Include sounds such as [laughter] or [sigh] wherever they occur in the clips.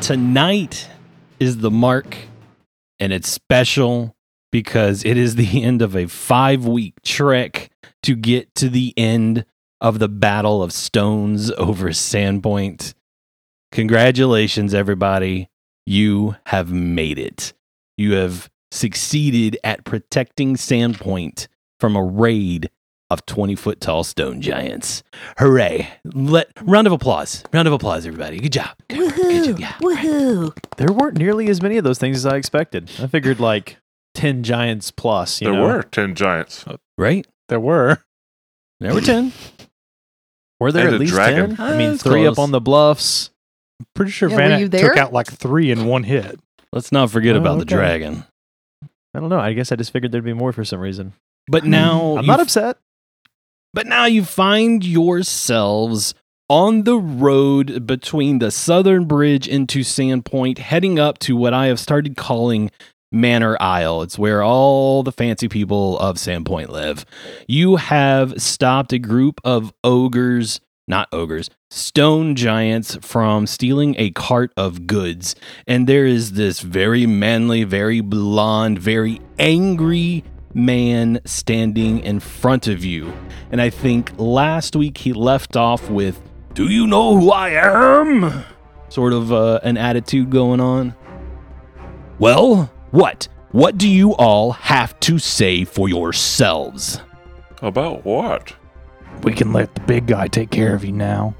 tonight is the mark, and it's special because it is the [laughs] end of a five week trek to get to the end of the Battle of Stones over Sandpoint. Congratulations, everybody. You have made it. You have succeeded at protecting Sandpoint from a raid of 20 foot tall stone giants. Hooray. Let round of applause. Round of applause, everybody. Good job. Good, good Woohoo! job. Yeah. Woohoo! There weren't nearly as many of those things as I expected. I figured like 10 giants plus. You there know? were 10 giants. Right? There were. There were 10. Were there And at least dragon. 10? I mean, three close. up on the bluffs. Pretty sure Yeah, were Vanna took out like three in one hit. Let's not forget Oh, about the dragon. I don't know. I guess I just figured there'd be more for some reason. But now I'm not upset. But now you find yourselves on the road between the southern bridge into Sandpoint, heading up to what I have started calling Manor Isle. It's where all the fancy people of Sandpoint live. You have stopped a group of ogres, not ogres, stone giants from stealing a cart of goods. And there is this very manly, very blonde, very angry man standing in front of you. And I think last week he left off with, Do you know who I am? Sort of uh, an attitude going on. Well, what? What do you all have to say for yourselves? About what? We can let the big guy take care of you now.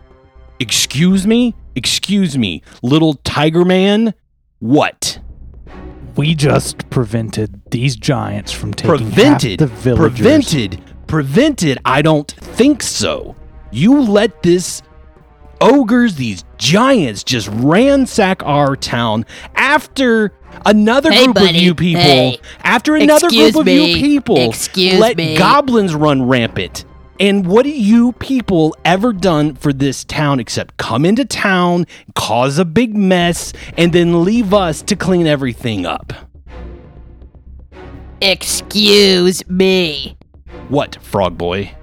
Excuse me? Excuse me, little tiger man? What? We just prevented these giants from taking prevented? half the villagers. prevented? Prevented? I don't think so. You let this ogres these giants just ransack our town after another Hey, group of you people Hey. after another Excuse group of you people Excuse let me. goblins run rampant and what have you people ever done for this town except come into town, cause a big mess, and then leave us to clean everything up? Excuse me. What, Frog Boy?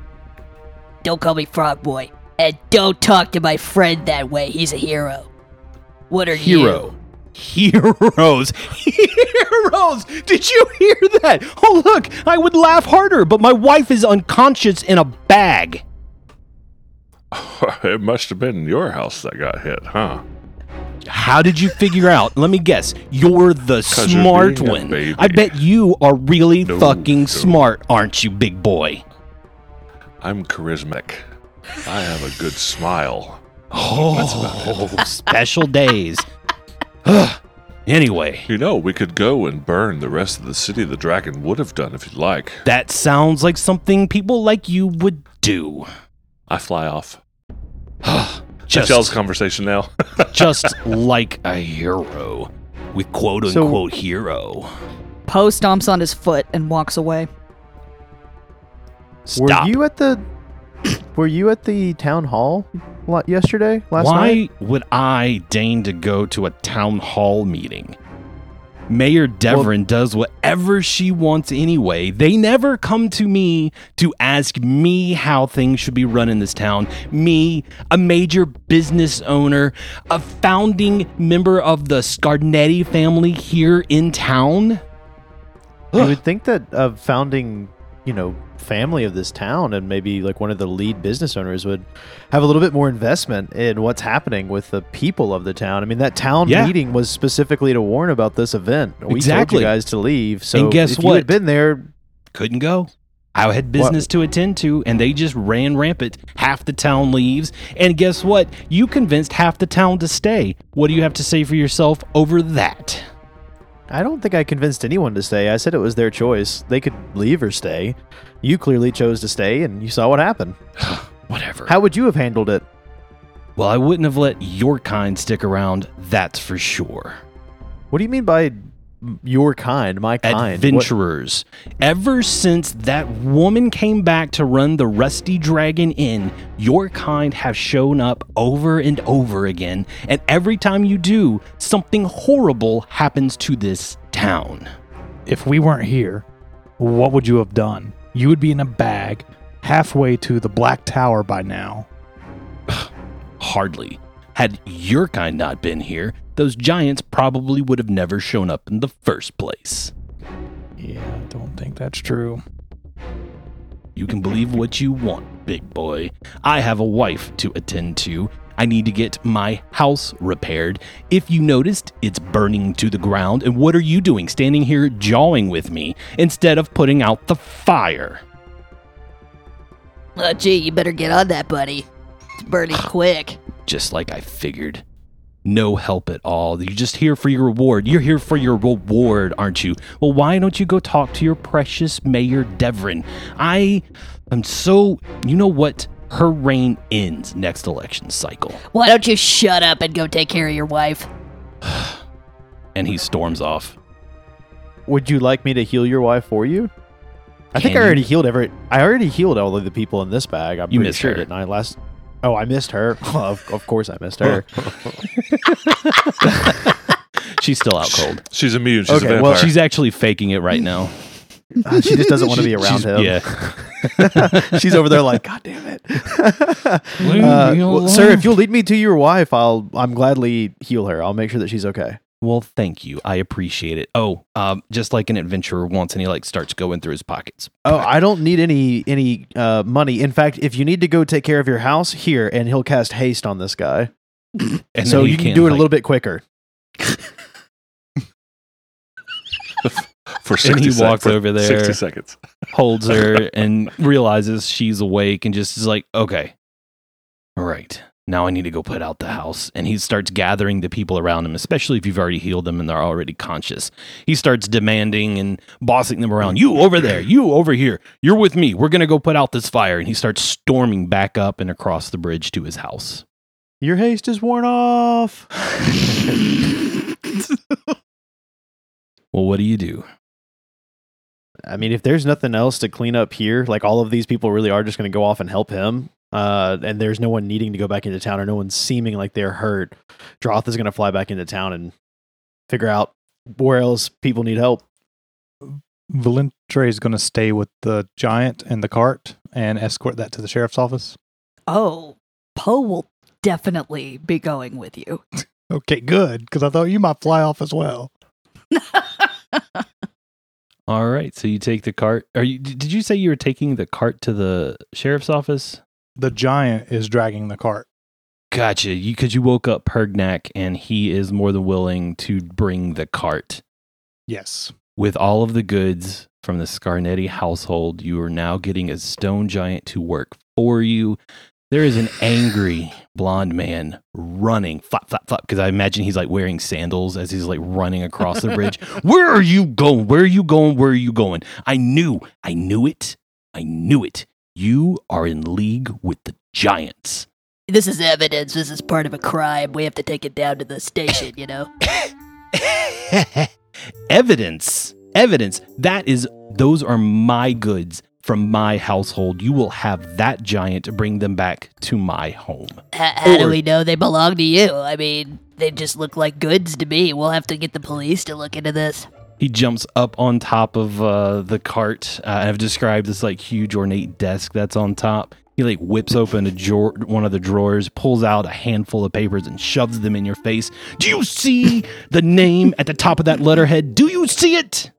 Don't call me Frog Boy. And don't talk to my friend that way. He's a hero. What are you? Hero. you? Heroes. [laughs] Heroes. Did you hear that? Oh, look. I would laugh harder, but my wife is unconscious in a bag. [laughs] it must have been your house that got hit, huh? How did you figure out? Let me guess. You're the you're smart one. I bet you are really No, fucking no. smart, aren't you, big boy? I'm charismatic. I have a good smile. Oh, [laughs] special days. Ugh. [sighs] anyway, You know, we could go and burn the rest of the city the dragon would have done if you'd like. that sounds like something people like you would do. I fly off. [sighs] Just, Michelle's conversation now. [laughs] just like a hero with quote So- unquote hero. Poe stomps on his foot and walks away. Stop. Were you at the Were you at the town hall la- yesterday? Last Why night? would I deign to go to a town hall meeting? Mayor Deverin does whatever she wants anyway. They never come to me to ask me how things should be run in this town. Me, a major business owner, a founding member of the Scarnetti family here in town. I would think that a founding, you know, family of this town and maybe like one of the lead business owners would have a little bit more investment in what's happening with the people of the town. I mean, that town Yeah. meeting was specifically to warn about this event. We told Exactly. you guys to leave. So And guess if you what? had been there, couldn't go. I had business to attend to, and they just ran rampant. Half the town leaves, and guess what? You convinced half the town to stay. What do you have to say for yourself over that? I don't think I convinced anyone to stay. I said it was their choice. They could leave or stay. You clearly chose to stay, and you saw what happened. [sighs] Whatever. How would you have handled it? well, I wouldn't have let your kind stick around, that's for sure. What do you mean by your kind, my kind? What- Adventurers. Ever since that woman came back to run the Rusty Dragon Inn, your kind have shown up over and over again, and every time you do, something horrible happens to this town. If we weren't here, what would you have done? You would be in a bag halfway to the Black Tower by now. [sighs] Hardly. Had your kind not been here, those giants probably would have never shown up in the first place. Yeah, I don't think that's true. You can believe what you want, big boy. I have a wife to attend to. I need to get my house repaired. If you noticed, it's burning to the ground. And what are you doing standing here jawing with me instead of putting out the fire? Oh, gee, you better get on that, buddy. It's burning [sighs] quick. Just like I figured. No help at all. You're just here for your reward. You're here for your reward, aren't you? Well, why don't you go talk to your precious Mayor Deverin? I am so. You know what? Her reign ends next election cycle. Why don't you shut up and go take care of your wife? [sighs] And he storms off. Would you like me to heal your wife for you? I think Can I you? already healed every. I already healed all of the people in this bag. I'm You pretty missed sure, her. didn't I? Last. Oh, I missed her. [laughs] of, of course, I missed her. [laughs] She's still out cold. She's immune. She's Okay, a well. She's actually faking it right now. Uh, [laughs] she just doesn't want to be around She's- him. Yeah. She's over there like, God damn it. Uh, well, sir, if you'll lead me to your wife, I'll I'm gladly heal her. I'll make sure that she's okay. Well, thank you. I appreciate it. Oh, um, just like an adventurer wants, and he like starts going through his pockets. Oh, I don't need any any uh, money. In fact, if you need to go take care of your house, here, and he'll cast haste on this guy, [clears throat] And so you can can't, do it a little bit quicker. [laughs] for 60 and he sec- walks for over there. 60 seconds. holds her [laughs] and realizes she's awake and just is like, okay, all right, now I need to go put out the house. And he starts gathering the people around him, especially if you've already healed them and they're already conscious. He starts demanding and bossing them around. You over there, you over here, you're with me. We're going to go put out this fire. And he starts storming back up and across the bridge to his house. Your haste is worn off. Well, what do you do? I mean, if there's nothing else to clean up here, like all of these people really are just going to go off and help him, uh, and there's no one needing to go back into town or no one seeming like they're hurt, Droth is going to fly back into town and figure out where else people need help. Valentre is going to stay with the giant and the cart and escort that to the sheriff's office. Oh, Poe will definitely be going with you. [laughs] Okay, good, because I thought you might fly off as well. [laughs] All right. So you take the cart. Are you, did you say you were taking the cart to the sheriff's office? The giant is dragging the cart. Gotcha. You because you woke up Pergnac and he is more than willing to bring the cart Yes. with all of the goods from the Scarnetti household. You are now getting a stone giant to work for you. There is an angry blonde man running, flap, flap, flap, because I imagine he's like wearing sandals as he's like running across the bridge. [laughs] Where are you going? Where are you going? Where are you going? I knew, I knew it. I knew it. You are in league with the giants. This is evidence. This is part of a crime. We have to take it down to the station, you know? [laughs] evidence evidence that is those are my goods from my household you will have that giant bring them back to my home H- how do we know they belong to you? I mean, they just look like goods to me. We'll have to get the police to look into this. He jumps up on top of uh, the cart uh, i've described this like huge ornate desk that's on top he like whips open a drawer, one of the drawers pulls out a handful of papers and shoves them in your face do you see the name at the top of that letterhead do you see it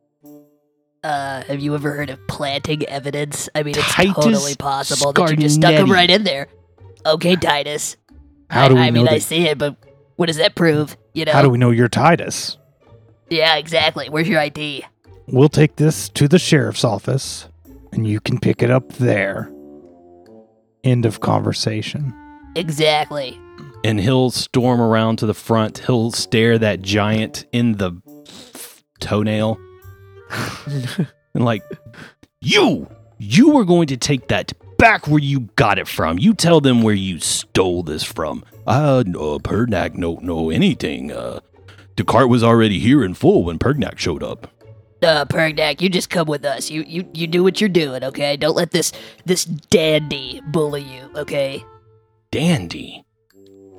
Uh, have you ever heard of planting evidence? I mean, it's Titus totally possible that you just stuck them Scarnetti. right in there. Okay, Titus. How I, do we I know mean, I that- see it, but what does that prove? You know? How do we know you're Titus? Yeah, exactly. Where's your ID? We'll take this to the sheriff's office and you can pick it up there. End of conversation. Exactly. and he'll storm around to the front. He'll stare that giant in the toenail [laughs] and like, you, you were going to take that back where you got it from. You tell them where you stole this from. Uh, no, Pergnac don't know anything. Uh, the cart was already here in full when Pergnac showed up. Uh, Pergnac, you just come with us. You, you, you do what you're doing, okay? Don't let this, this dandy bully you, okay? Dandy.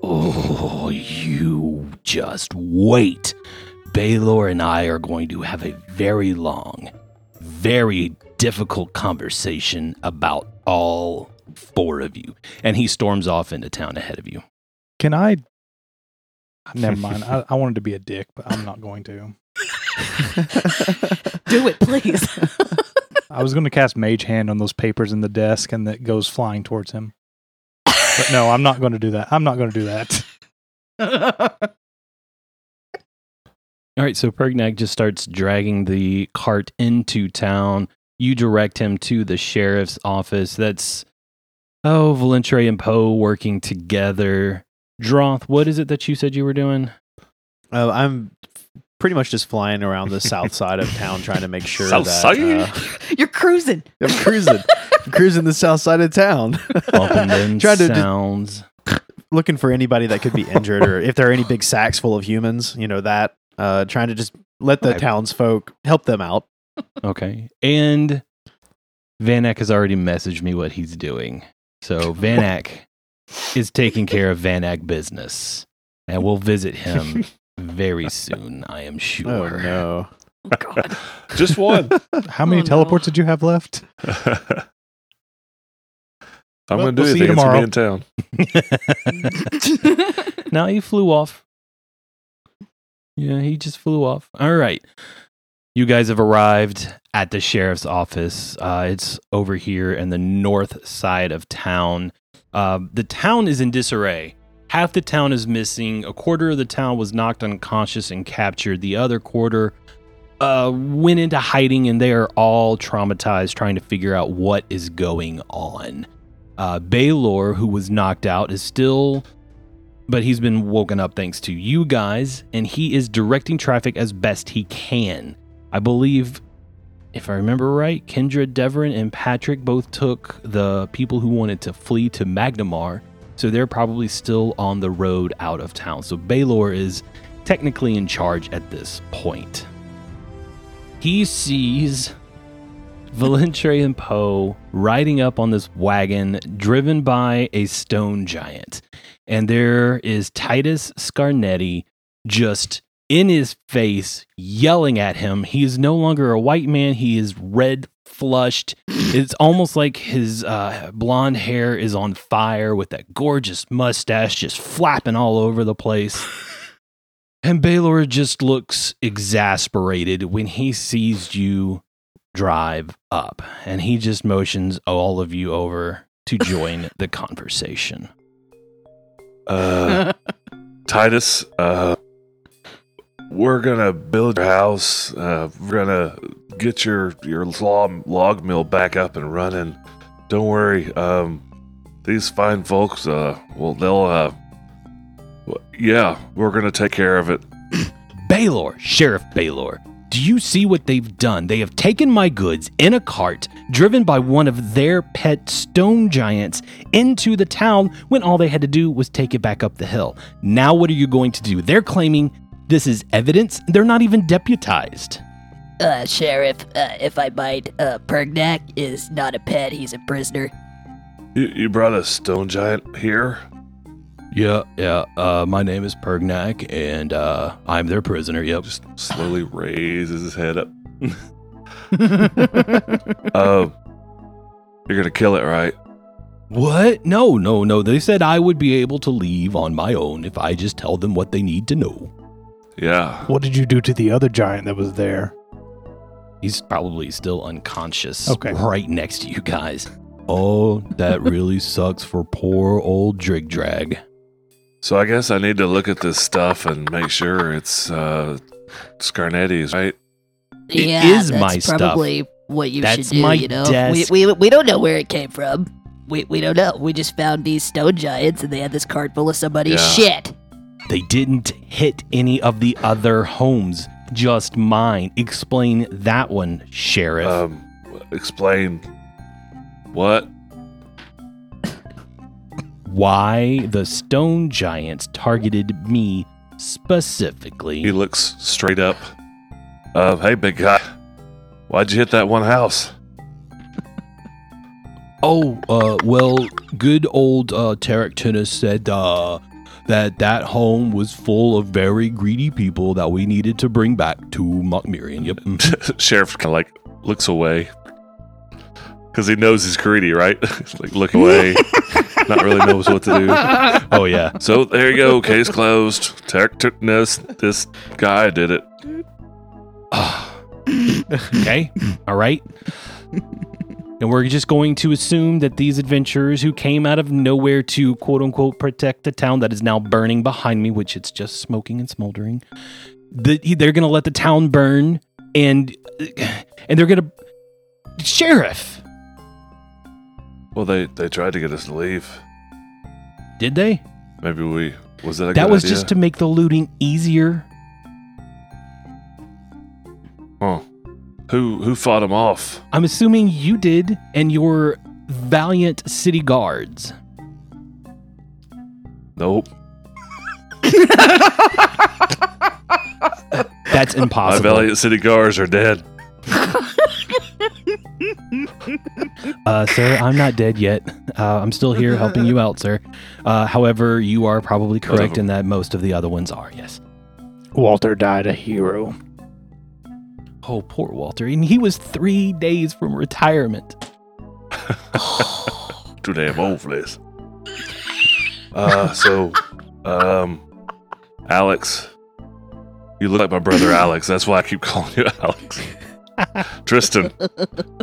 Oh, you just wait. Belor and I are going to have a very long, very difficult conversation about all four of you. And he storms off into town ahead of you. Can I Never [laughs] mind. I, I wanted to be a dick, but I'm not going to. Do it, please. [laughs] I was going to cast Mage Hand on those papers in the desk, and that goes flying towards him. But no, I'm not going to do that. I'm not going to do that. [laughs] All right, so Pergnac just starts dragging the cart into town. You direct him to the sheriff's office. That's oh, Valentre and Poe working together. Droth, what is it that you said you were doing? Uh, I'm pretty much just flying around the south [laughs] side of town trying to make sure South that side? uh, [laughs] You're cruising. I'm cruising, I'm [laughs] cruising the south side of town, Bumping them trying to just sounds. looking for anybody that could be injured or if there are any big sacks full of humans, you know that. Uh, trying to just let the townsfolk help them out. Okay. And Vanak has already messaged me what he's doing. So Vanak is taking care of Vanak business. And we'll visit him [laughs] very soon, I am sure. Oh no! Oh, God. [laughs] Just one. How many Oh, no. teleports did you have left? I'm Well, going to do we'll see you anything, it's going to be in town. [laughs] no, he flew off. Yeah, he just flew off. All right. You guys have arrived at the sheriff's office. Uh, it's over here in the north side of town. Uh, the town is in disarray. Half the town is missing. A quarter of the town was knocked unconscious and captured. The other quarter uh, went into hiding, and they are all traumatized, trying to figure out what is going on. Uh, Belor, who was knocked out, is still but he's been woken up thanks to you guys, and he is directing traffic as best he can. I believe, if I remember right, Kendra, Deverin, and Patrick both took the people who wanted to flee to Magnimar, so they're probably still on the road out of town. So Belor is technically in charge at this point. He sees Valentre and Poe riding up on this wagon driven by a stone giant and there is Titus Scarnetti just in his face yelling at him. He is no longer a white man, he is red flushed. [laughs] It's almost like his uh, blonde hair is on fire with that gorgeous mustache just flapping all over the place. [laughs] And Belor just looks exasperated when he sees you drive up, and he just motions all of you over to join [laughs] the conversation. Uh, Titus, uh, we're gonna build your house. Uh, we're gonna get your your log, log mill back up and running. Don't worry. Um, these fine folks, uh, well, they'll, uh, w- yeah, we're gonna take care of it. [clears throat] Belor, Sheriff Belor, do you see what they've done? They have taken my goods in a cart, driven by one of their pet stone giants, into the town when all they had to do was take it back up the hill. Now, what are you going to do? They're claiming this is evidence. They're not even deputized. Uh, Sheriff, uh, if I might, uh, Pergnac is not a pet, he's a prisoner. You, you brought a stone giant here. Yeah, yeah. Uh, my name is Pergnac, and uh, I'm their prisoner. Yep. Just slowly [laughs] raises his head up. [laughs] Uh, you're gonna kill it, right? What? No, no, no. They said I would be able to leave on my own if I just tell them what they need to know. Yeah. What did you do to the other giant that was there? He's probably still unconscious Okay. right next to you guys. Oh, that really [laughs] sucks for poor old Drig Drag. So I guess I need to look at this stuff and make sure it's uh Scarnetti's, right? Yeah, is that's my stuff. probably what you That's should do, my you know? desk. We, we, we don't know where it came from. We, we don't know. We just found these stone giants and they had this cart full of somebody's Yeah. shit. They didn't hit any of the other homes, just mine. Explain that one, Sheriff. Um, explain what? Why the stone giants targeted me specifically. He looks straight up. Uh, hey, big guy, why'd you hit that one house? Oh, uh, well, good old uh, Teraktinus said uh, that that home was full of very greedy people that we needed to bring back to Mokmurian. Yep. [laughs] mm. Sheriff kind of like looks away because he knows he's greedy, right? [laughs] Like look away. [laughs] not really knows what to do. Oh yeah. So there you go. Case closed. Tech this. This guy did it. okay. All right. And we're just going to assume that these adventurers who came out of nowhere to quote unquote protect a town that is now burning behind me, which it's just smoking and smoldering, that they're going to let the town burn and and they're going to sheriff. Well, they they tried to get us to leave. Did they? Maybe we was that a That was idea? just to make the looting easier. Who who fought him off? I'm assuming you did and your valiant city guards. Nope. [laughs] That's impossible. My valiant city guards are dead. Uh, sir, I'm not dead yet. Uh, I'm still here helping you out, sir. Uh, however, you are probably correct in that most of the other ones are, yes. Walter died a hero. Oh, poor Walter. And he was three days from retirement. [laughs] Too damn old for this. [laughs] Uh, so, um, Alex, you look like my brother Alex. That's why I keep calling you [laughs] Alex. Tristan,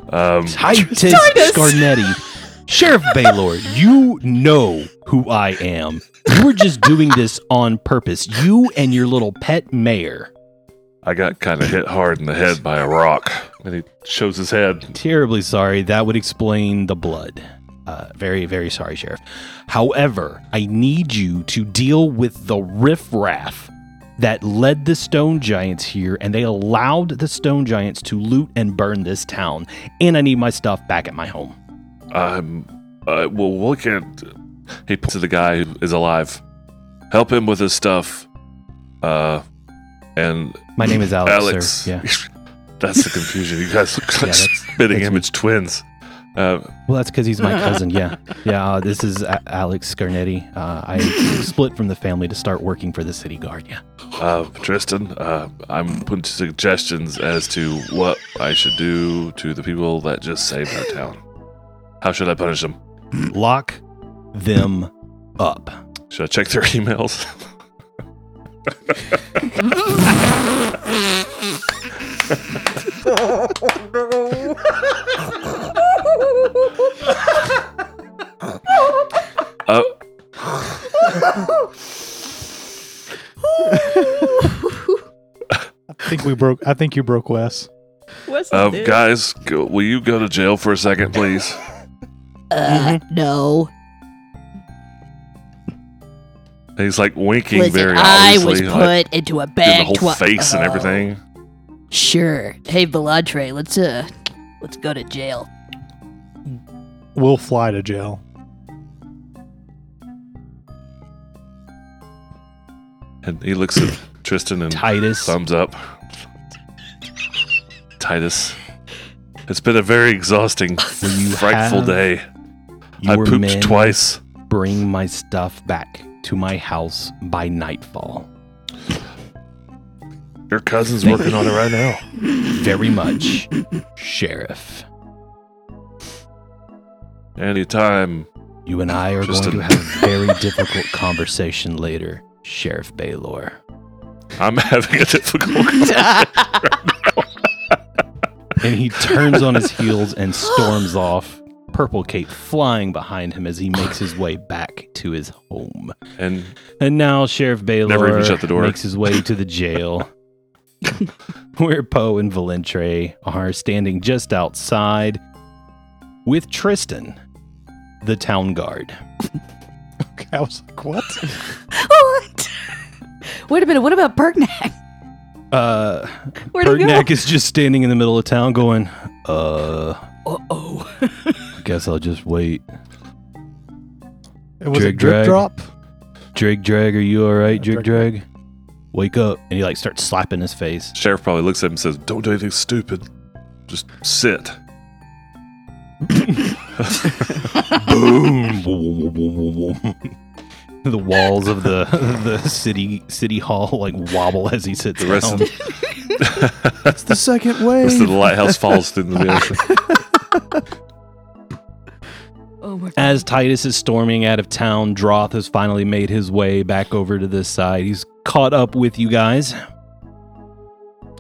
um, Titus Titus! Scarnetti. Sheriff Belor, you know who I am. You were just doing this on purpose. You and your little pet mayor. I got kind of hit hard in the head by a rock, and he shows his head. Terribly sorry. That would explain the blood. Uh, very, very sorry, Sheriff. However, I need you to deal with the riffraff that led the stone giants here, and they allowed the stone giants to loot and burn this town. And I need my stuff back at my home. Um, uh, well, we can't. He points to the guy who is alive. Help him with his stuff. Uh, and My name is Alex, Alex. sir. Yeah. [laughs] That's the confusion. You guys look like Yeah, spitting image twins. Uh, Well, that's because he's my cousin. Yeah. Yeah. Uh, this is A- Alex Scarnetti. Uh, I split from the family to start working for the city guard. Yeah. uh, Tristan, uh, I'm putting suggestions as to what I should do to the people that just saved our town. How should I punish them? Lock them up. Should I check their [laughs] emails? [laughs] uh, I think we broke. I think you broke Wes. What's uh, guys, go, will you go to jail for a second, please? [laughs] Uh, no. He's like winking Listen, very I was put like, into a doing bag. the whole twi- face and Oh, everything. Sure. Hey, Velantre, let's uh, let's go to jail. We'll fly to jail. And he looks at [coughs] Tristan and Titus. thumbs up. Titus. It's been a very exhausting, frightful day. I pooped twice. Bring my stuff back to my house by nightfall. Your cousin's working on it right now. Very much, Sheriff. Anytime. You and I are going a- to have a very difficult conversation later, Sheriff Belor. I'm [laughs] having a difficult conversation. And he turns on his heels and [laughs] storms off, Purple Cape flying behind him as he makes his way back to his home. And And now Sheriff Belor Never even shut the door. makes his way to the jail, [laughs] where Poe and Valentre are standing just outside with Tristan, the town guard. Okay, [laughs] I was like, what? [laughs] what? Wait a minute. What about Perknack? Uh, Where'd he go? Is just standing in the middle of town going, uh, Uh oh. I guess I'll just wait. It was Drag, a drip drag. drop. Drag Drag, are you alright, Yeah, Drag Drag- Drag? Wake up. And he like starts slapping his face. Sheriff probably looks at him and says, Don't do anything stupid. Just sit. Boom. [laughs] the walls of the [laughs] the city city hall like wobble as he sits The rest down. of It's the second [laughs] the rest of the lighthouse falls into the ocean. Oh my god. As Titus is storming out of town, Droth has finally made his way back over to this side. He's caught up with you guys.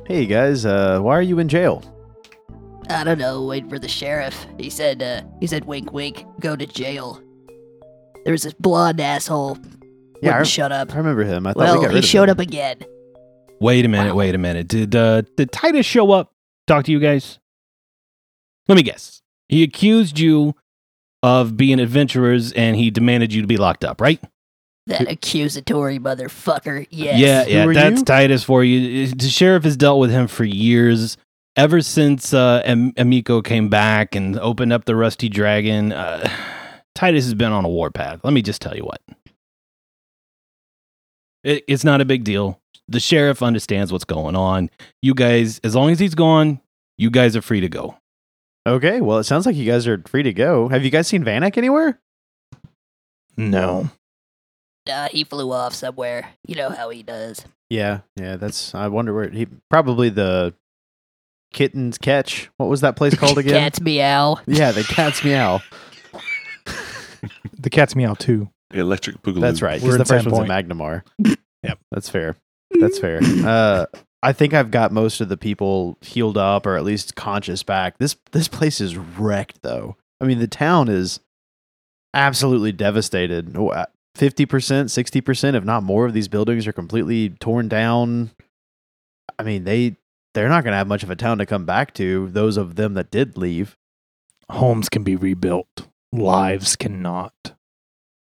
Hey guys, uh, why are you in jail? I don't know, waiting for the sheriff. He said, uh, he said, wink, wink, go to jail. There was this blonde asshole. Yeah, I, wouldn't rem- shut up. I remember him. I thought we Well, got he of showed him. up again. Wait a minute, Wow. wait a minute. Did uh did Titus show up? Talk to you guys? Let me guess. He accused you of being adventurers and he demanded you to be locked up, right? That accusatory motherfucker. Yes. Yeah, Who yeah, are that's you? Titus for you. The sheriff has dealt with him for years. Ever since uh, Am- Ameiko came back and opened up the Rusty Dragon, uh, Titus has been on a warpath. Let me just tell you what. It, it's not a big deal. The sheriff understands what's going on. You guys, as long as he's gone, you guys are free to go. Okay, well, it sounds like you guys are free to go. Have you guys seen Vanek anywhere? No. Uh, he flew off somewhere. You know how he does. Yeah, yeah. That's. I wonder where he probably the kittens catch. What was that place [laughs] called again? Cat's meow. Yeah, the cat's meow. [laughs] The cat's meow too. Electric Boogaloo. That's right. We're Because the first one's in Sandpoint. Magnimar. [laughs] Yep. That's fair. That's fair. Uh, I think I've got most of the people healed up or at least conscious back. This this place is wrecked though. I mean, the town is absolutely devastated. uh, Fifty percent, sixty percent, if not more, of these buildings are completely torn down. I mean, they they're not going to have much of a town to come back to. Those of them that did leave. Homes can be rebuilt. Lives cannot.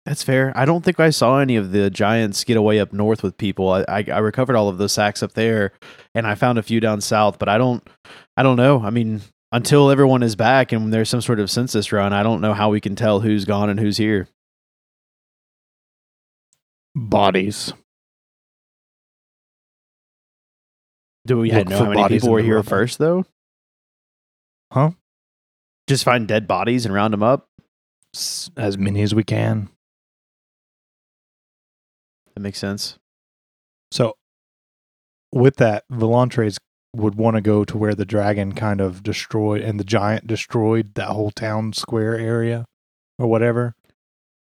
That's fair. I don't think I saw any of the giants get away up north with people. I, I, I recovered all of those sacks up there, and I found a few down south. But I don't, I don't know. I mean, until everyone is back and there's some sort of census run, I don't know how we can tell who's gone and who's here. Bodies. Do we Look know how many people were here rubble. first, though? Huh? Just find dead bodies and round them up. As many as we can. That makes sense. So, with that, Volantres would want to go to where the dragon kind of destroyed and the giant destroyed that whole town square area or whatever.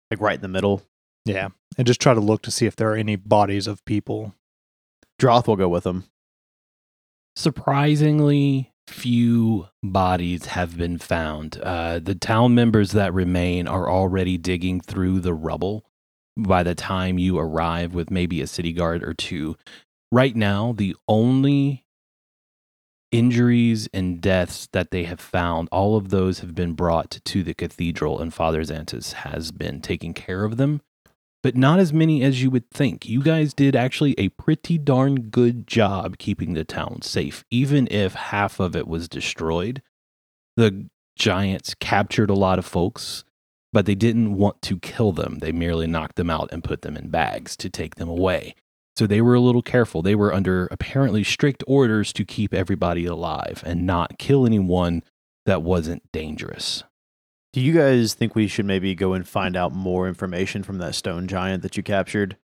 Like right in the middle. Yeah. And just try to look to see if there are any bodies of people. Droth will go with them. surprisingly few bodies have been found. Uh, the town members that remain are already digging through the rubble by the time you arrive with maybe a city guard or two. Right now, the only injuries and deaths that they have found, all of those have been brought to the cathedral, and Father Zantus has been taking care of them but not as many as you would think. You guys did actually a pretty darn good job keeping the town safe, even if half of it was destroyed. The giants captured a lot of folks, but they didn't want to kill them. They merely knocked them out and put them in bags to take them away. So they were a little careful. They were under apparently strict orders to keep everybody alive and not kill anyone that wasn't dangerous. Do you guys think we should maybe go and find out more information from that stone giant that you captured?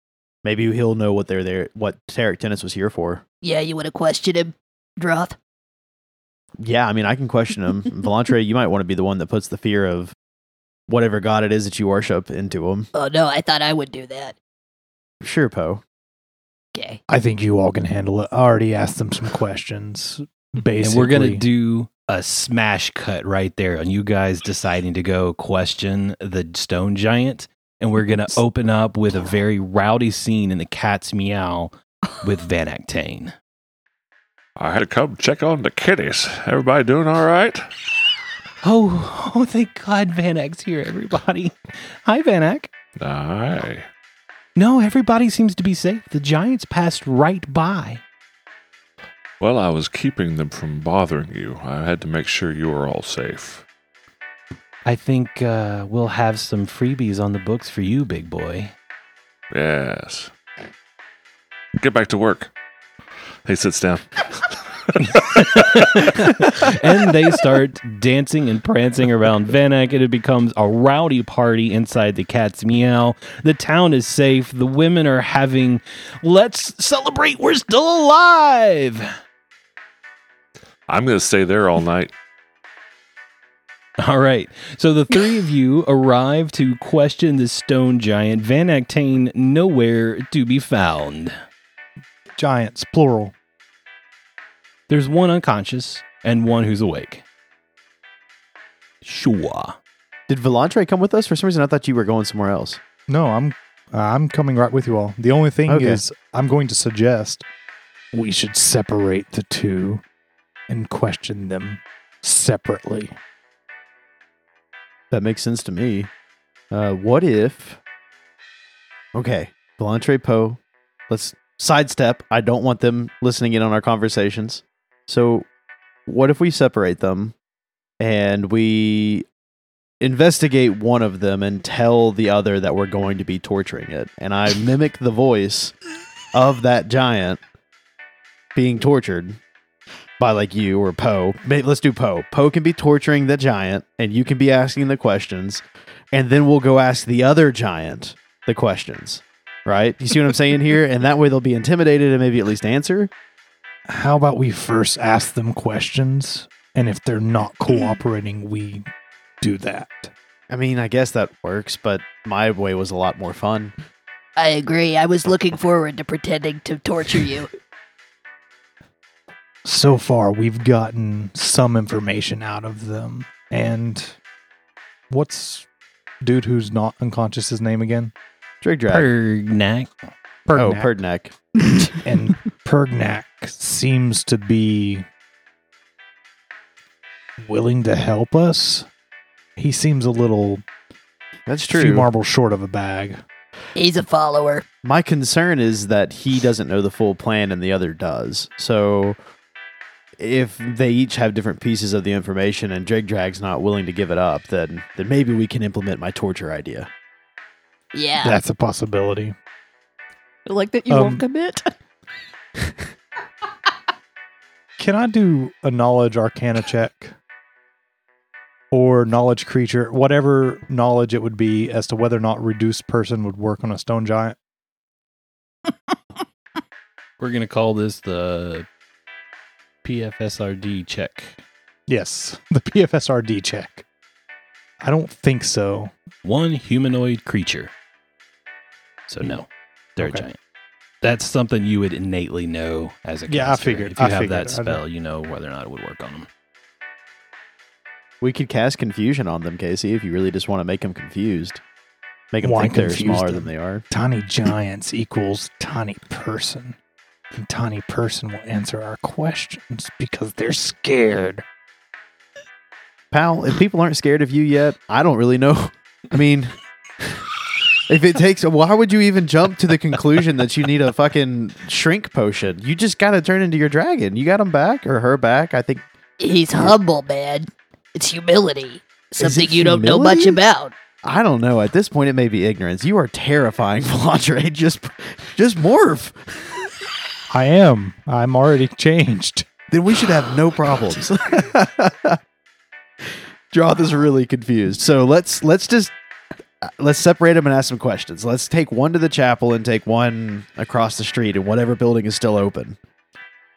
Maybe he'll know what they're there, what Teraktinus was here for. Yeah, you want to question him, Droth? Yeah, I mean, I can question him. [laughs] Volantre, you might want to be the one that puts the fear of whatever god it is that you worship into him. Oh no, I thought I would do that. Sure, Poe. Okay. I think you all can handle it. I already asked them some questions. Basically. [laughs] And we're going to do a smash cut right there on you guys deciding to go question the stone giant. And we're going to open up with a very rowdy scene in the cat's meow with [laughs] Van Actane. I had to come check on the kitties. Everybody doing all right? Oh, oh, thank God Van Ack's here, everybody. Hi, Van Ack. Aye. No, everybody seems to be safe. The giants passed right by. Well, I was keeping them from bothering you. I had to make sure you were all safe. I think uh, we'll have some freebies on the books for you, big boy. Yes. Get back to work. He sits down. [laughs] [laughs] and they start dancing and prancing around Vanek, and it becomes a rowdy party inside the cat's meow. The town is safe. The women are having, let's celebrate, we're still alive. I'm going to stay there all night. All right. So the three of you arrive to question the stone giant. Van Actane nowhere to be found. Giants, plural. There's one unconscious and one who's awake. Sure. Did Volantre come with us? For some reason, I thought you were going somewhere else. No, I'm I'm coming right with you all. The only thing Okay. is I'm going to suggest we should separate the two and question them separately. That makes sense to me. Uh, what if? Okay, Volantre Poe. Let's sidestep. I don't want them listening in on our conversations. So, what if we separate them and we investigate one of them and tell the other that we're going to be torturing it? And I mimic the voice of that giant being tortured by like you or Poe. Let's do Poe. Poe can be torturing the giant, and you can be asking the questions, and then we'll go ask the other giant the questions. Right? You see what I'm saying here? And that way they'll be intimidated and maybe at least answer. How about we first ask them questions and if they're not cooperating, we do that. I mean, I guess that works, but my way was a lot more fun. I agree. I was looking forward to pretending to torture you. [laughs] So far, we've gotten some information out of them. And what's dude who's not unconscious his name again? Drag drag. Pergnac. Oh, Pergnac. Perdneck. and Pergnac seems to be willing to help us. He seems a little That's few true. marbles short of a bag. He's a follower. My concern is that he doesn't know the full plan and the other does. So if they each have different pieces of the information and Drag Drag's not willing to give it up, then then maybe we can implement my torture idea. Yeah. That's a possibility. I like that you Um, won't commit. [laughs] Can I do a knowledge arcana check? Or knowledge creature, whatever knowledge it would be as to whether or not reduced person would work on a stone giant. [laughs] We're going to call this the PFSRD check. Yes, the PFSRD check. I don't think so. One humanoid creature. So, no, they're Okay. a giant. That's something you would innately know as a caster. Yeah, I caster. figured- If you I have figured. that spell, you know whether or not it would work on them. We could cast confusion on them, Casey, if you really just want to make them confused. Make them Why think they're smaller them? than they are. Tiny giants equals tiny person. And tiny person will answer our questions because they're scared. Pal, if people aren't scared of you yet, I don't really know. [laughs] I mean, if it takes, why would you even jump to the conclusion that you need a fucking shrink potion? You just got to turn into your dragon. You got him back or her back. I think He's humble, man. It's humility. Something it you don't know much about. I don't know. At this point, it may be ignorance. You are terrifying, [laughs] Volantre. Just, just morph. I am. I'm already changed. Then we should have no problems. [laughs] Droth is really confused. So let's let's just Uh, let's separate them and ask some questions. Let's take one to the chapel and take one across the street in whatever building is still open.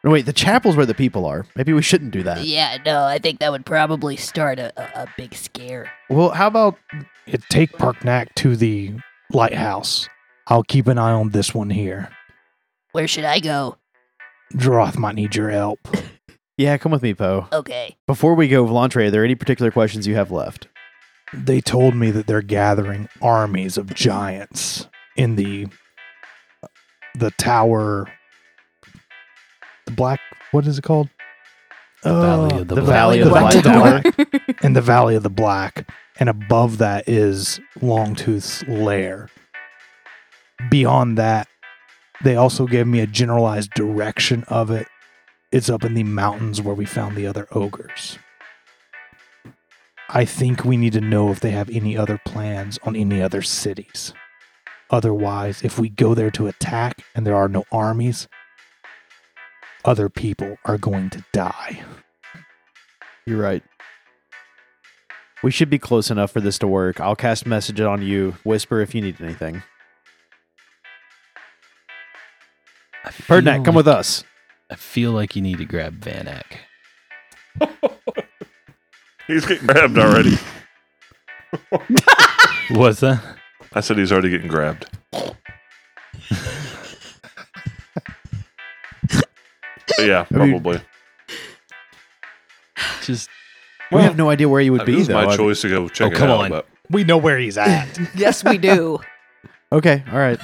No, wait, the chapel's where the people are. Maybe we shouldn't do that. Yeah, no, I think that would probably start a, a, a big scare. Well, how about It, take Parknack to the lighthouse. I'll keep an eye on this one here. Where should I go? Droth might need your help. [laughs] yeah, come with me, Poe. Okay. Before we go, Volantre, are there any particular questions you have left? They told me that they're gathering armies of giants in the the tower. The black. What is it called? The uh, Valley of the the Black. Valley of the Black Black Tower. Tower. [laughs] in the Valley of the Black, and above that is Longtooth's lair. Beyond that, they also gave me a generalized direction of it. It's up in the mountains where we found the other ogres. I think we need to know if they have any other plans on any other cities. Otherwise, if we go there to attack and there are no armies, other people are going to die. You're right. We should be close enough for this to work. I'll cast message on you. Whisper if you need anything. I feel come like- with us. I feel like you need to grab Vanak. [laughs] He's getting grabbed already. [laughs] What's that? I said he's already getting grabbed. But yeah, I mean- probably. Just we have no idea where you would I mean, be it was though. my I choice to go check Oh, it come out. on. But We know where he's at. [laughs] yes, we do. Okay, all right.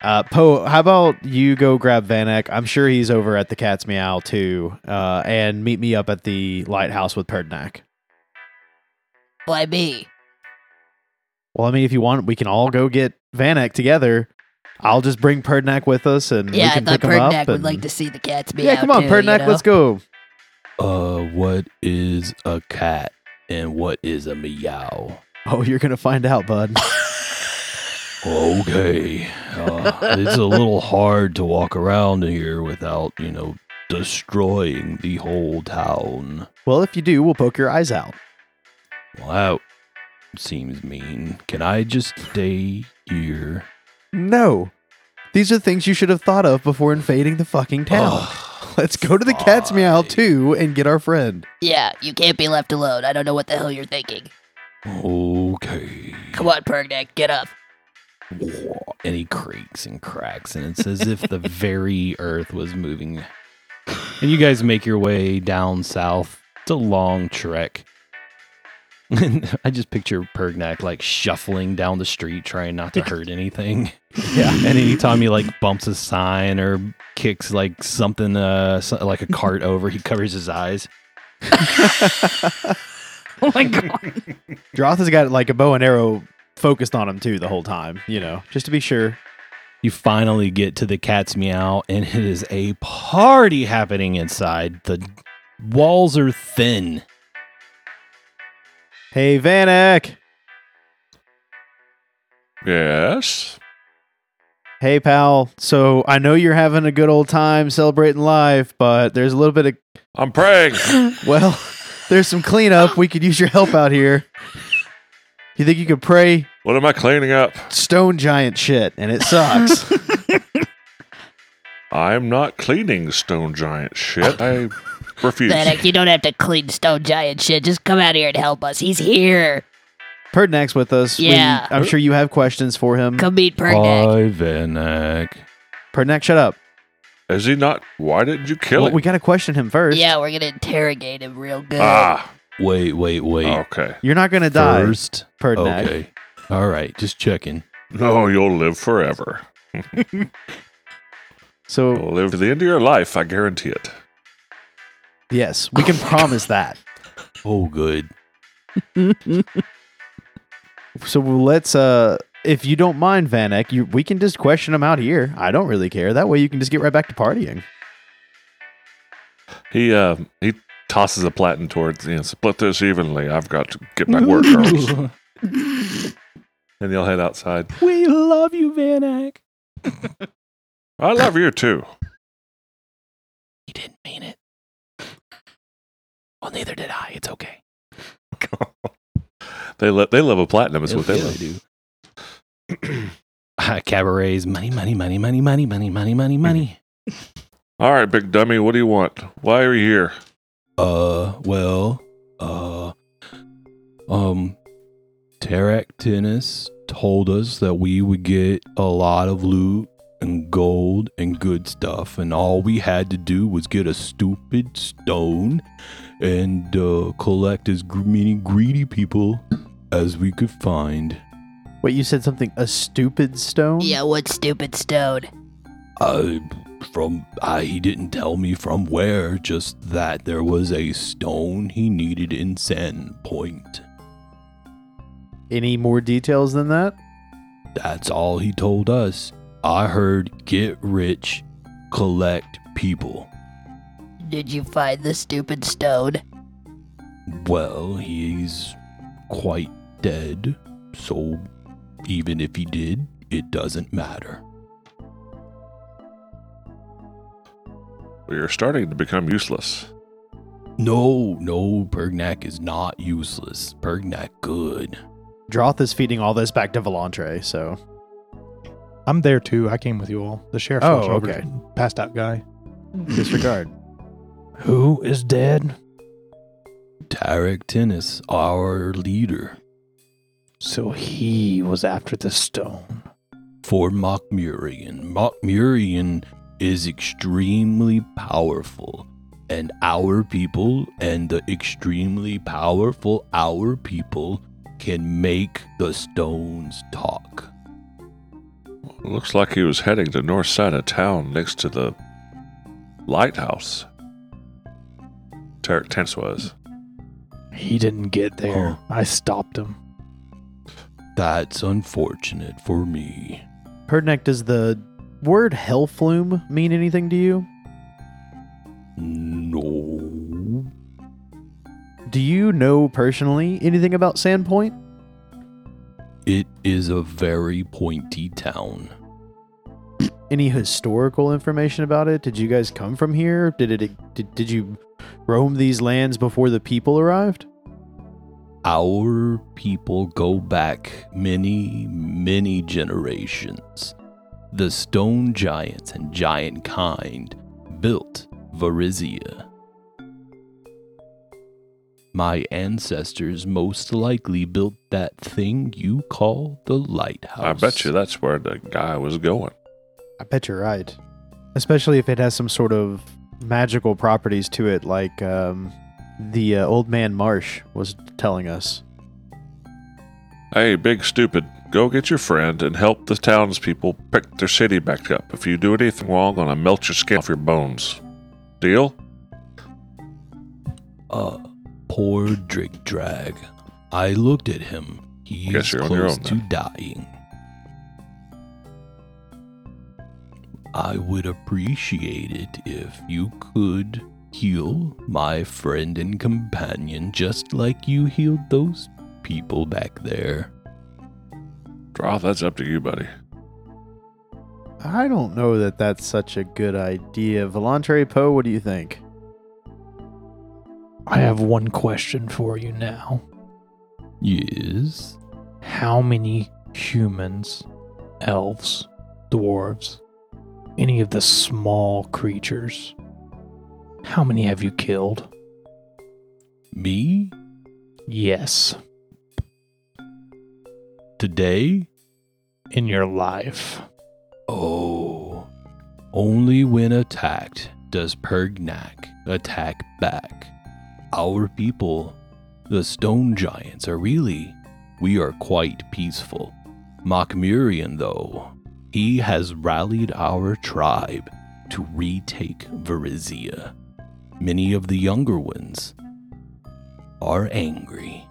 Uh, Poe, how about you go grab Vanek? I'm sure he's over at the Cat's Meow too, uh, and meet me up at the lighthouse with Perdnak. Why me? Well, I mean, if you want, we can all go get Vanek together. I'll just bring Perdnak with us, and Yeah, we I can thought pick him up. Perdnak would and- like to see the cats be yeah, out come on, too, Perdnak, you know? let's go. uh, what is a cat and what is a meow? Oh, you're gonna find out, bud. [laughs] Okay, uh, it's a little hard to walk around here without you know destroying the whole town. well, if you do, we'll poke your eyes out. Well, that seems mean. Can I just stay here? No, these are things you should have thought of before invading the fucking town. Ugh, [laughs] Let's go to the Cat's Meow too and get our friend. Yeah, you can't be left alone. I don't know what the hell you're thinking. Okay. Come on, Perdnak, get up. And he creaks and cracks, and it's as if the [laughs] very earth was moving. And you guys make your way down south. It's a long trek. And [laughs] I just picture Pergnak like shuffling down the street, trying not to hurt anything. [laughs] Yeah. And anytime he like bumps a sign or kicks like something, uh, so- like a cart over, he covers his eyes. [laughs] Oh my god. Droth has got like a bow and arrow focused on him too the whole time, you know, just to be sure. You finally get to the cat's meow, and it is a party happening inside. The walls are thin. Hey, Vanek. yes. Hey, pal. So I know you're having a good old time celebrating life, but there's a little bit of, I'm praying. [laughs] well, there's some cleanup. We could use your help out here. You think you could pray What am I cleaning up? stone giant shit, and it sucks. [laughs] I'm not cleaning stone giant shit. I refuse. Perdnak, you don't have to clean Stone Giant shit. Just come out here and help us. He's here. Perdnak's with us. We- Yeah. I'm sure you have questions for him. Come meet Perdnak. Hi, Vanek. Perdnak, shut up. Is he not? Why didn't you kill Well, him? we got to question him first. Yeah, we're gonna interrogate him real good. ah, Wait, wait, wait. okay. You're not going to die, First, Perdnak. okay. All right, just checking. No, you'll live forever. [laughs] So, You'll live to the end of your life. I guarantee it. Yes, we can promise that. [laughs] Oh, good. So let's uh if you don't mind, Vanek, you we can just question him out here. I don't really care. That way you can just get right back to partying. He uh he tosses a platen towards you know, split this evenly. I've got to get back work, [laughs] girls. and they'll head outside. we love you, Vanek. I love you too. He didn't mean it. Well, neither did I. It's okay. [laughs] They love they love a platinum. Is what they do. Ah, [clears throat] Cabarets, money, money, money, money, money, money, money, money, money. [laughs] All right, big dummy. What do you want? Why are you here? Uh, well, uh, um, Tarak Tennis told us that we would get a lot of loot and gold and good stuff, and all we had to do was get a stupid stone and uh, collect as gr- many greedy people as we could find. Wait, you said something a stupid stone? Yeah, what stupid stone? I from I he didn't tell me from where, just that there was a stone he needed in Sandpoint. Any more details than that? That's all he told us. I heard get rich, collect people. Did you find the stupid stone? Well, he's quite dead, so even if he did, it doesn't matter. We are starting to become useless. No, no, Pergnak is not useless. Pergnak good. Droth is feeding all this back to Volantre, so I'm there too. I came with you all. The sheriff's Oh, watching over okay. the passed out guy. disregard. Who is dead? Teraktinus, our leader. So he was after the stone. For Mokmurian. Mokmurian is extremely powerful, and our people and the extremely powerful our people can make the stones talk. Looks like he was heading to north side of town next to the lighthouse. Teraktinus was. He didn't get there. Huh. I stopped him. That's unfortunate for me. Perdnek, does the word hellflume mean anything to you? No. Do you know personally anything about Sandpoint? It is a very pointy town. Any historical information about it? Did you guys come from here? Did it did, did you roam these lands before the people arrived? Our people go back many, many generations. The stone giants and giant kind built Varisia. My ancestors most likely built that thing you call the lighthouse. I bet you that's where the guy was going. I bet you're right. Especially if it has some sort of magical properties to it, like um, the uh, old man Marsh was telling us. Hey, big stupid, go get your friend and help the townspeople pick their city back up. If you do anything wrong, I'm gonna melt your skin off your bones. Deal? Uh, poor Drake Drag. I looked at him. He's Guess you're on your close own to then. dying. I would appreciate it if you could heal my friend and companion just like you healed those people back there. Draw, that's up to you, buddy. I don't know that that's such a good idea. Volantre Poe, what do you think? I have one question for you now. Yes. How many humans, elves, dwarves, any of the small creatures, how many have you killed? Me? Yes, Today? in your life. Oh. Only when attacked does Pergnak attack back. Our people, the stone giants, are really, we are quite peaceful. Mokmurian, though, he has rallied our tribe to retake Varisia. Many of the younger ones are angry.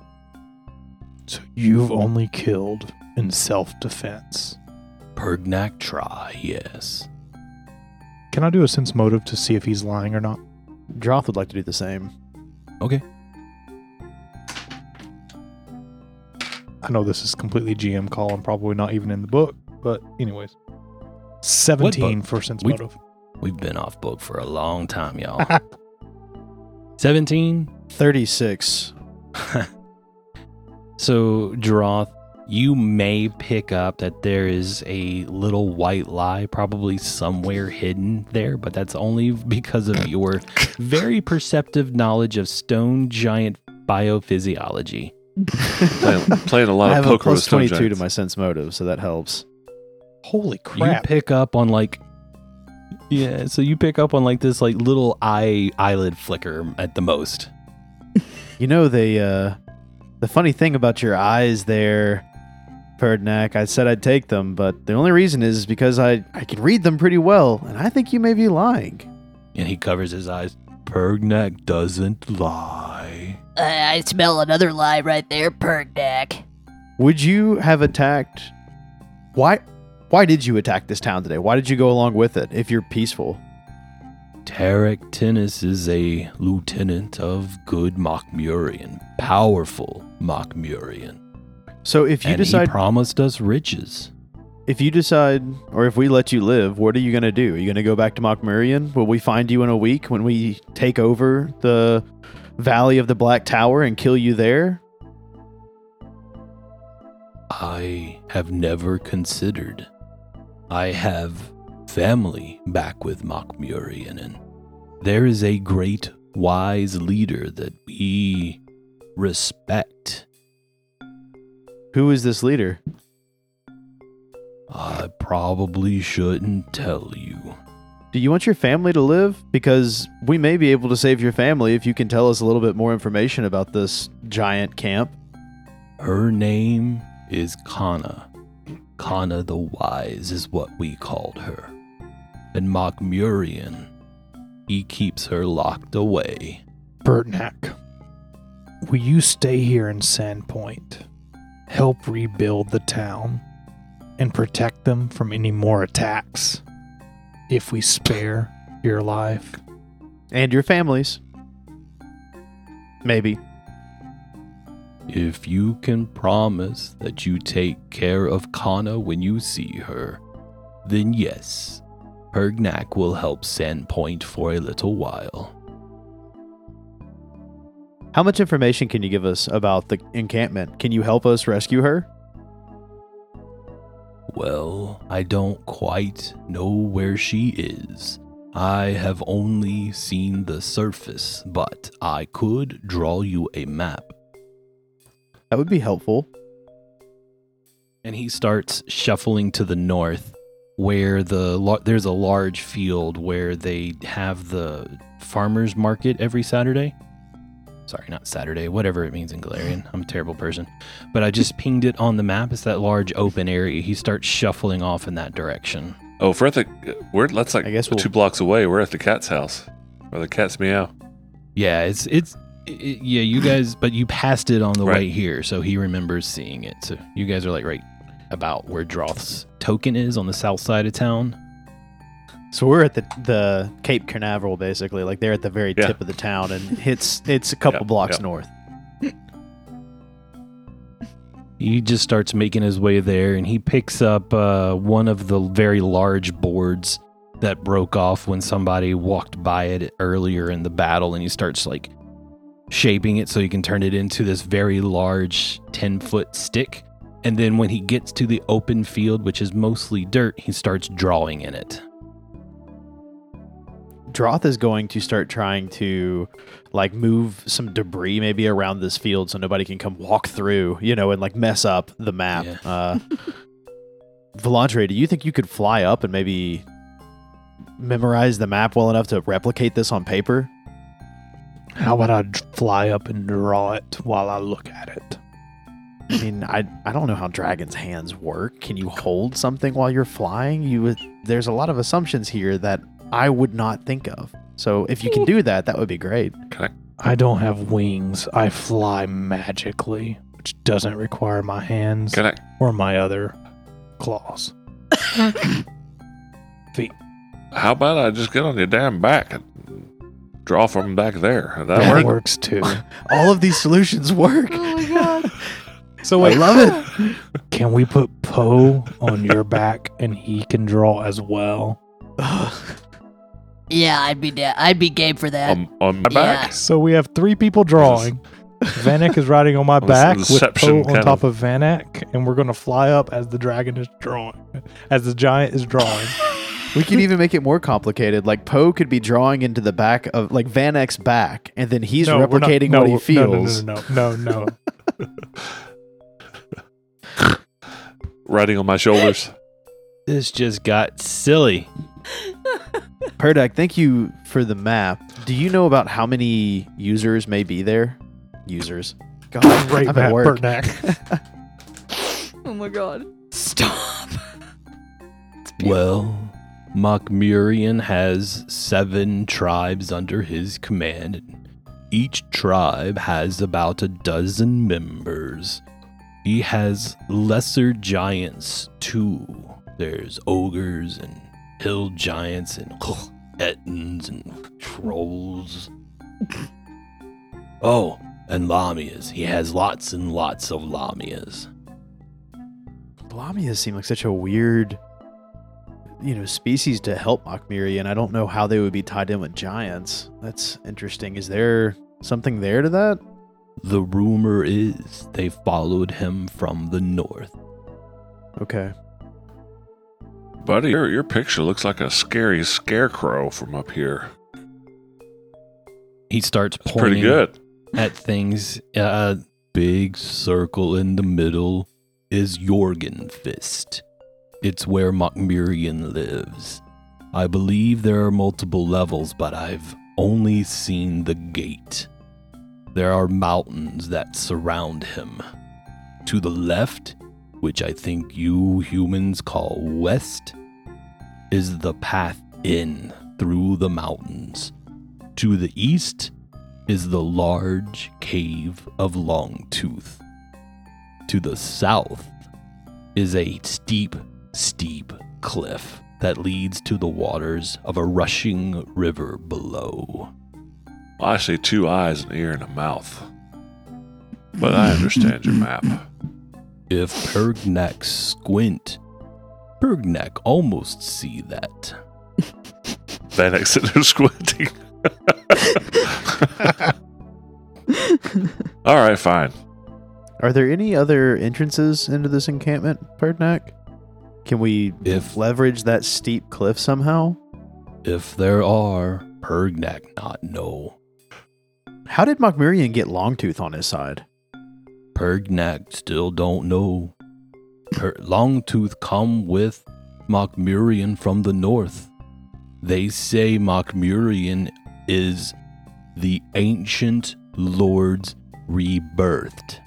So you've only killed in self defense. Pergnak try, yes. Can I do a sense motive to see if he's lying or not? Droth would like to do the same. Okay. I know this is completely GM call and probably not even in the book, but anyways. 17 for sense We- motive. We've been off book for a long time, y'all. [laughs] 17? 36. [laughs] so, Droth, you may pick up that there is a little white lie probably somewhere hidden there, but that's only because of [coughs] your very perceptive knowledge of stone giant biophysiology. Playing, playing a lot I of have a poker with plus stone 22 to my sense motive, so that helps. Holy crap! You pick up on like Yeah, so you pick up on like this like little eye eyelid flicker at the most. You know, the uh, the funny thing about your eyes there, Perdnak, I said I'd take them, but the only reason is because I, I can read them pretty well, and I think you may be lying. And he covers his eyes. Pergnak doesn't lie. Uh, I smell another lie right there, Pergnak. Would you have attacked? Why? Why did you attack this town today? Why did you go along with it if you're peaceful? Teraktinus is a lieutenant of good Mokmurian, powerful Mokmurian. So if you and decide, he promised us riches. if you decide, or if we let you live, what are you gonna do? Are you gonna go back to Mokmurian? Will we find you in a week when we take over the Valley of the Black Tower and kill you there? I have never considered. I have family back with Mokmurian, and there is a great wise leader that we respect. Who is this leader? I probably shouldn't tell you. Do you want your family to live? Because we may be able to save your family if you can tell us a little bit more information about this giant camp. Her name is Conna. Conna the Wise is what we called her. And Mokmurian, he keeps her locked away. Bertnack, will you stay here in Sandpoint, help rebuild the town, and protect them from any more attacks? If we spare your life, And your families. Maybe. If you can promise that you take care of Conna when you see her, then yes, Pergnak will help Sandpoint for a little while. How much information can you give us about the encampment? Can you help us rescue her? Well, I don't quite know where she is. I have only seen the surface, but I could draw you a map. That would be helpful. And he starts shuffling to the north, where the there's a large field where they have the farmers market every Saturday. Sorry, not Saturday, whatever it means in Golarion. I'm a terrible person. But I just pinged it on the map. It's that large open area. He starts shuffling off in that direction. Oh, if we're at the we're that's like I guess we'll- two blocks away. We're at the cat's house, or the cat's meow. Yeah, it's it's it, yeah, you guys, but you passed it on the way Right. here, so he remembers seeing it. So you guys are like right about where Droth's token is on the south side of town. So we're at the the Cape Canaveral, basically. Like they're at the very Yeah. tip of the town, and it's it's a couple Yeah, blocks yeah. north. He just starts making his way there, and he picks up uh, one of the very large boards that broke off when somebody walked by it earlier in the battle, and he starts like shaping it so he can turn it into this very large 10 foot stick. And then when he gets to the open field, which is mostly dirt, he starts drawing in it. Droth is going to start trying to like move some debris maybe around this field so nobody can come walk through, you know, and like mess up the map. Yeah. Uh [laughs] Volantre, do you think you could fly up and maybe memorize the map well enough to replicate this on paper? How about I fly up and draw it while I look at it? I mean, I I don't know how dragons' hands work. Can you hold something while you're flying? You there's a lot of assumptions here that I would not think of. So if you can do that, that would be great. Can I don't have wings. I fly magically, which doesn't require my hands Can I? or my other claws. [coughs] How about I just get on your damn back and draw from back there? That That works too. [laughs] All of these solutions work. Oh my god. [laughs] so I love it. [laughs] can we put Poe on your back and he can draw as well? [sighs] Yeah, I'd be da- I'd be game for that. on, on my back? So we have three people drawing. Vanek is riding on my back with Poe on kind top of Vanek, and we're gonna fly up as the dragon is drawing, as the giant is drawing. We could even make it more complicated. Like Poe could be drawing into the back of like Vanek's back, and then he's No, we're not- replicating no, what he no, feels. No, no, no, no, [laughs] no. Riding on my shoulders. This just got silly. Perdak, thank you for the map. Do you know about how many users may be there? Users. God, Great I'm map, at work. Bertnack. [laughs] oh my god. Stop. [laughs] Well, Mokmurian has seven tribes under his command. Each tribe has about a dozen members. He has lesser giants too. There's ogres and hill giants and [laughs] ettins and trolls. [laughs] oh, and lamias. He has lots and lots of lamias. Lamias seem like such a weird, you know, species to help Mokmurian, and I don't know how they would be tied in with giants. That's interesting. Is there something there to that? The rumor is they followed him from the north. Okay. Buddy, your, your picture looks like a scary scarecrow from up here. He starts It's pointing. pretty good. at things. Uh, big circle in the middle is Jorgenfist. It's where Mokmurian lives. I believe there are multiple levels, but I've only seen the gate. There are mountains that surround him. To the left, which I think you humans call west, is the path in through the mountains. To the east is the large cave of Longtooth. To the south is a steep, steep cliff that leads to the waters of a rushing river below. I see two eyes, an ear, and a mouth. But I understand your map. If Pergnak squint, Pergnak almost see that. Vanek sitting there [laughs] squinting. [laughs] All right, fine. Are there any other entrances into this encampment, Perdnak? Can we If leverage that steep cliff somehow? if there are, Pergnak not know. How did Mokmurian get Longtooth on his side? Pergnak still don't know. Per- Longtooth come with Mokmurian from the north. They say Mokmurian is the ancient lord's rebirthed.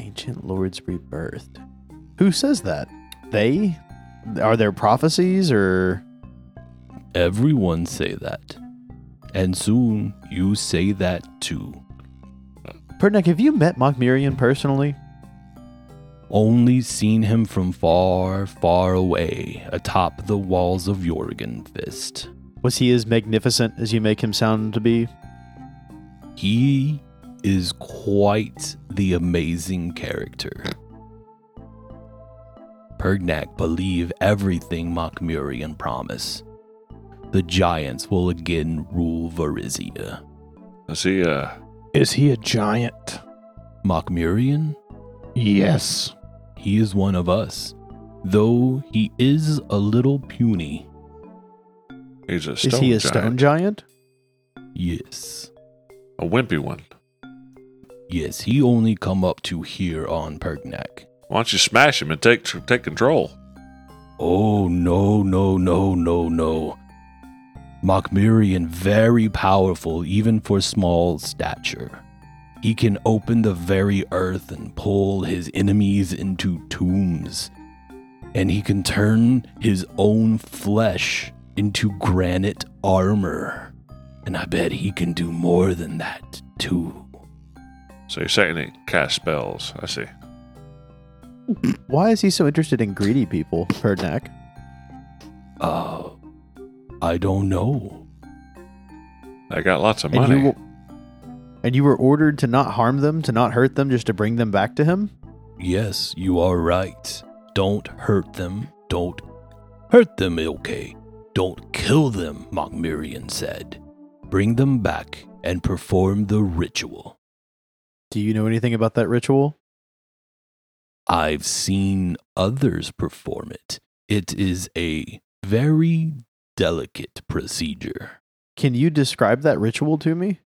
Ancient Lord's rebirthed. Who says that? They? Are there prophecies or Everyone say that. And soon you say that too. Perdnak, have you met Mokmurian personally? Only seen him from far, far away atop the walls of Jorgenfist. Was he as magnificent as you make him sound to be? He is quite the amazing character. Pergnak believe everything Mokmurian promise. The giants will again rule Varisia. Is he, uh, Is he a giant? Mokmurian, Yes. he is one of us, though he is a little puny. he's a stone Is he a giant. stone giant? Yes, A wimpy one. yes, he only come up to here on Pergnak. Why don't you smash him and take take control? Oh, no, no, no, no, no. Mokmurian very powerful even for small stature. He can open the very earth and pull his enemies into tombs. And he can turn his own flesh into granite armor. And I bet he can do more than that, too. So you're saying he casts spells. I see. Why is he so interested in greedy people, Perdnak? Uh, I don't know. I got lots of And money. you, w- and you were ordered to not harm them, to not hurt them, just to bring them back to him? Yes, you are right. Don't hurt them. Don't hurt them, okay. Don't kill them, Mokmurian said. Bring them back and perform the ritual. Do you know anything about that ritual? I've seen others perform it. It is a very delicate procedure. Can you describe that ritual to me?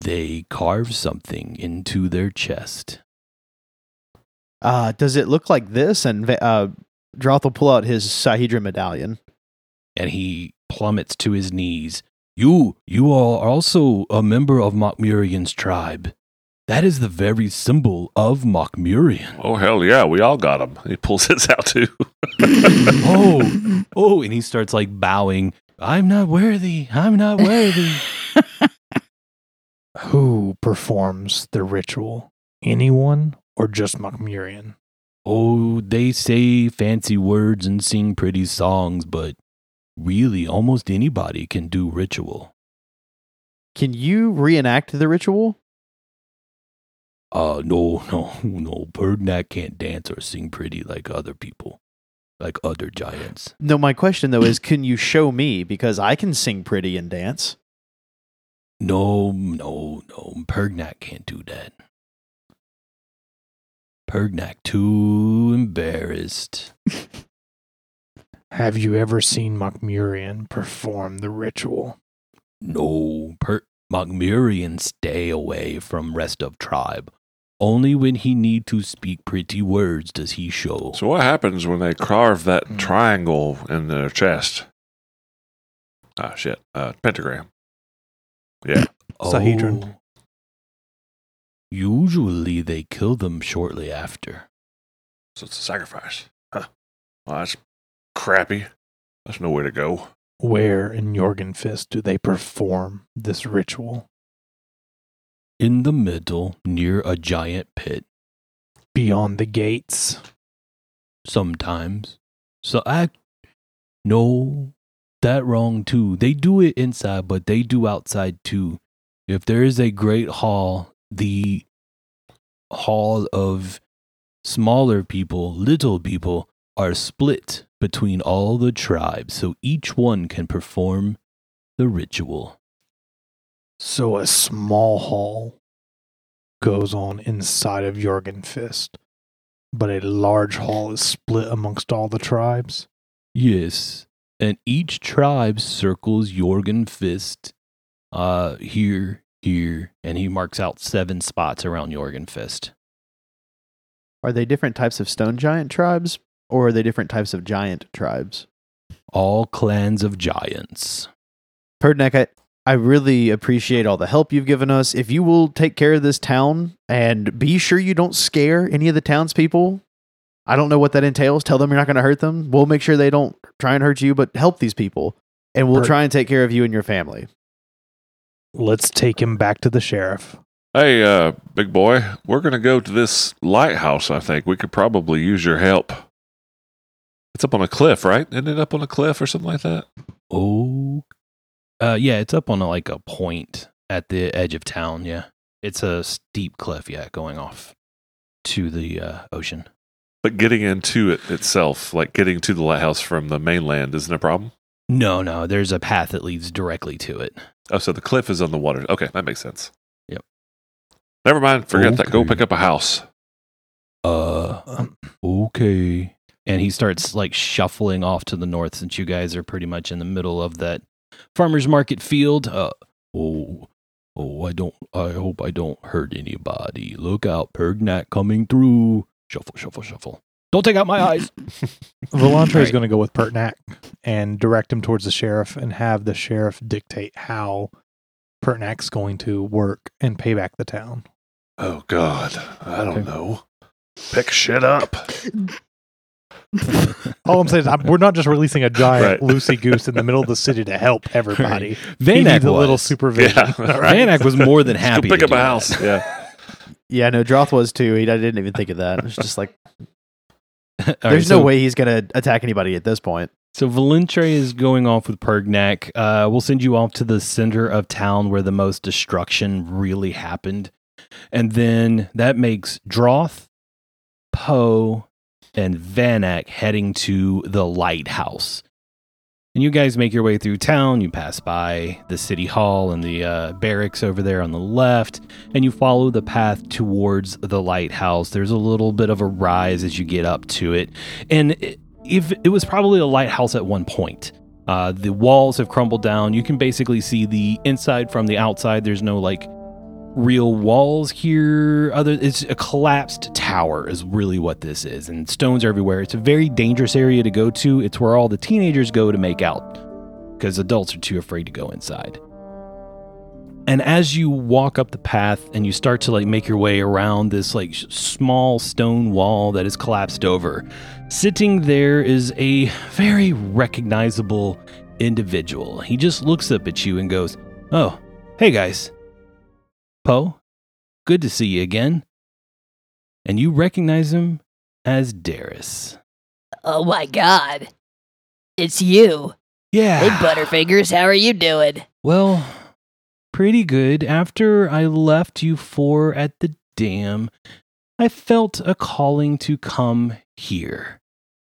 They carve something into their chest. Uh, does it look like this? And uh, Droth will pull out his Sihedron medallion. and he plummets to his knees. You, you are also a member of Mokmurian's tribe. That is the very symbol of Mokmurian. oh hell yeah, we all got him. He pulls his [laughs] out too. [laughs] oh, oh, and he starts like bowing. I'm not worthy. I'm not worthy. [laughs] Who performs the ritual? Anyone or just Mokmurian? oh, they say fancy words and sing pretty songs, but really, almost anybody can do ritual. Can you reenact the ritual? Uh, no, [laughs] no, no. Pergnak can't dance or sing pretty like other people, like other giants. No, my question though is can you show me? Because I can sing pretty and dance. No, no, no. Pergnak can't do that. Pergnak too embarrassed. Have you ever seen Mokmurian perform the ritual? No, per Mokmurian stay away from rest of tribe. Only when he need to speak pretty words does he show. So what happens when they carve that Hmm. triangle in their chest? Ah, shit. Uh, pentagram. Yeah. Sihedron. Oh. Usually they kill them shortly after. So it's a sacrifice. Huh. Well, that's crappy. That's nowhere to go. Where in Jorgenfist do they perform this ritual? In the middle, near a giant pit, Beyond the gates. sometimes. So I no that wrong too. They do it inside, but they do outside too. If there is a great hall, the hall of smaller people, little people, are split between all the tribes, so each one can perform the ritual. So a small hall goes on inside of Jorgenfist, but a large hall is split amongst all the tribes. Yes, and each tribe circles Jorgenfist, uh, here, here, and he marks out seven spots around Jorgenfist. Are they different types of stone giant tribes, or are they different types of giant tribes? All clans of giants. Perdneck, I, I really appreciate all the help you've given us. If you will take care of this town and be sure you don't scare any of the townspeople, I don't know what that entails. Tell them you're not going to hurt them. We'll make sure they don't try and hurt you, but help these people. And we'll Per- try and take care of you and your family. Let's take him back to the sheriff. Hey, uh, big boy, we're going to go to this lighthouse, I think. We could probably use your help. It's up on a cliff, right? Isn't it up on a cliff or something like that? Oh, uh, yeah, it's up on a, like a point at the edge of town. Yeah, it's a steep cliff. Yeah, going off to the uh, ocean. But getting into it itself, like getting to the lighthouse from the mainland, isn't a problem. No, no, there's a path that leads directly to it. Oh, so the cliff is on the water. Okay, that makes sense. Yep. Never mind. Forget that. Go pick up a house. Uh, Um, okay. And he starts like shuffling off to the north since you guys are pretty much in the middle of that farmer's market field. Uh, oh, oh, I don't, I hope I don't hurt anybody. Look out, Pergnac coming through. Shuffle, shuffle, shuffle. Don't take out my [laughs] eyes. Volantre is going to go with Pertinac and direct him towards the sheriff and have the sheriff dictate how Pertinac's going to work and pay back the town. Oh God, I don't Okay. know. Pick shit up. [laughs] [laughs] All I'm saying is I'm, we're not just releasing a giant Right. loosey goose in the middle of the [laughs] city to help everybody. He Vanek needs a little supervision. Yeah, All right? Vanek was more than [laughs] Go happy. pick to up do a that. house. Yeah. Yeah, no, Droth was too. He, I didn't even think of that. It's just like, All right, there's so- no way he's going to attack anybody at this point. So Volantre is going off with Pergnac. Uh, we'll send you off to the center of town where the most destruction really happened. And then that makes Droth, Poe, and Vanek heading to the lighthouse. And you guys make your way through town. You pass by the city hall and the uh, barracks over there on the left, and you follow the path towards the lighthouse. There's a little bit of a rise as you get up to it. And it, if it was probably a lighthouse at one point. Uh, the walls have crumbled down. You can basically see the inside from the outside. There's no like real walls here. Other, it's a collapsed tower is really what this is, and stones are everywhere. It's a very dangerous area to go to. It's where all the teenagers go to make out because adults are too afraid to go inside. And as you walk up the path and you start to like make your way around this like small stone wall that is collapsed over, Sitting there is a very recognizable individual. He just looks up at you and goes, Oh, hey guys. Poe, good to see you again. And you recognize him as Darius. Oh my god. It's you. Yeah. Hey, Butterfingers, how are you doing? Well, pretty good. After I left you four at the dam, I felt a calling to come here.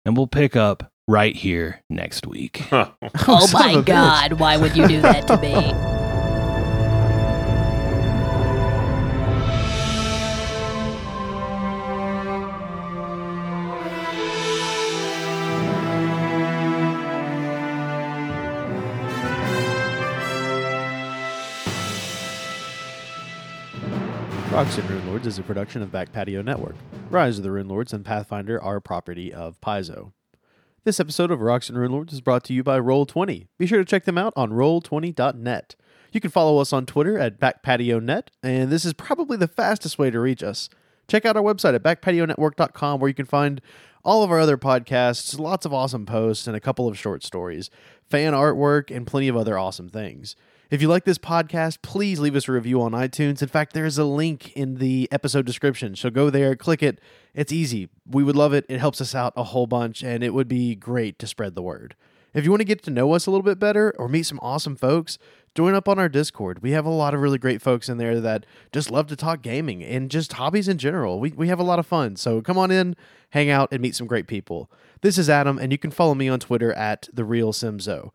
And we'll pick up right here next week. [laughs] Oh, my of a bitch. god, why would you do that to me? [laughs] Rocks and Rune Lords is a production of Back Patio Network. Rise of the Runelords and Pathfinder are property of Paizo. This episode of Rocks and Rune Lords is brought to you by Roll20. Be sure to check them out on roll20.net. You can follow us on Twitter at BackPatioNet, and this is probably the fastest way to reach us. Check out our website at backpationetwork.com where you can find all of our other podcasts, lots of awesome posts, and a couple of short stories, fan artwork, and plenty of other awesome things. If you like this podcast, please leave us a review on iTunes. In fact, there's a link in the episode description. So go there, click it. It's easy. We would love it. It helps us out a whole bunch, and it would be great to spread the word. If you want to get to know us a little bit better or meet some awesome folks, join up on our Discord. We have a lot of really great folks in there that just love to talk gaming and just hobbies in general. We, we have a lot of fun. So come on in, hang out, and meet some great people. This is Adam, and you can follow me on Twitter at The Real Simzo.